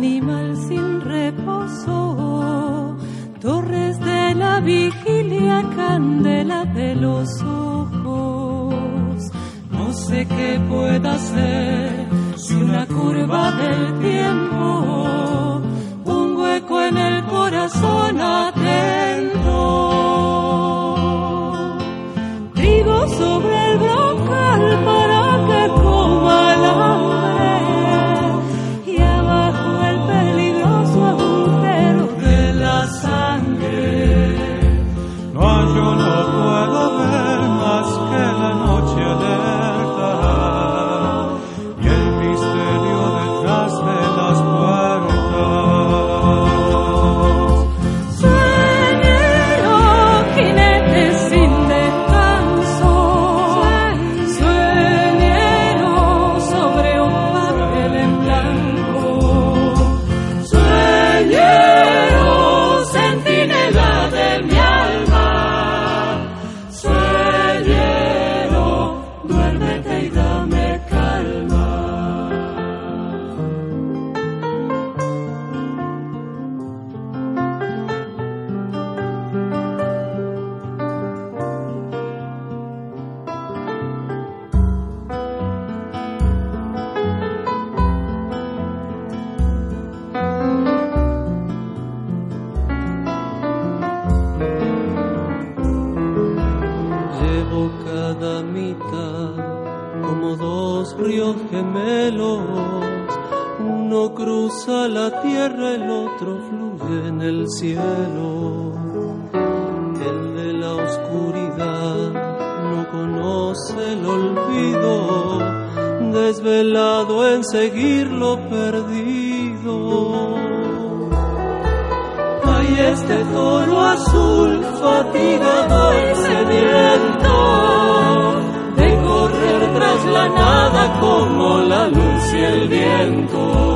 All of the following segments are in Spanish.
Animal sin reposo, torres de la vigilia, candela de los ojos. No sé qué pueda ser si una curva del tiempo, un hueco en el corazón atento. Trigo sobre el como dos ríos gemelos. Uno cruza la tierra, el otro fluye en el cielo. El de la oscuridad no conoce el olvido, desvelado en seguir lo perdido. Hay este toro azul fatigado y sediento el viento.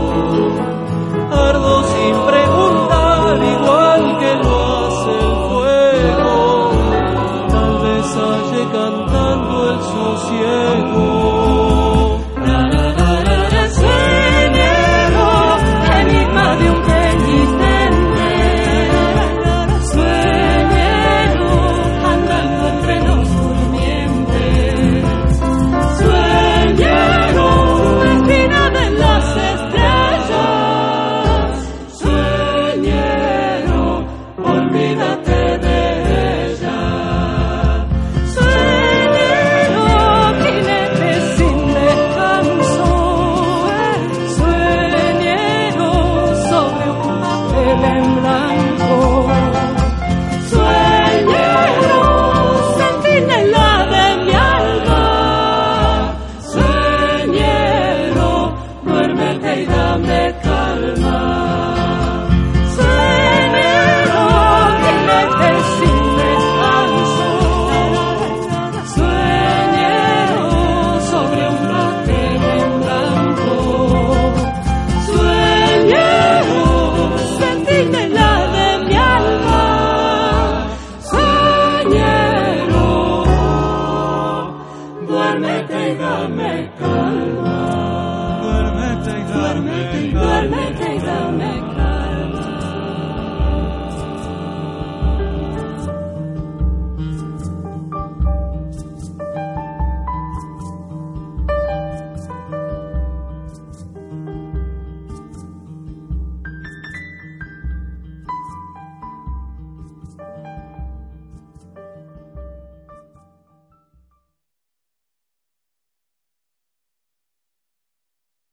God, make things a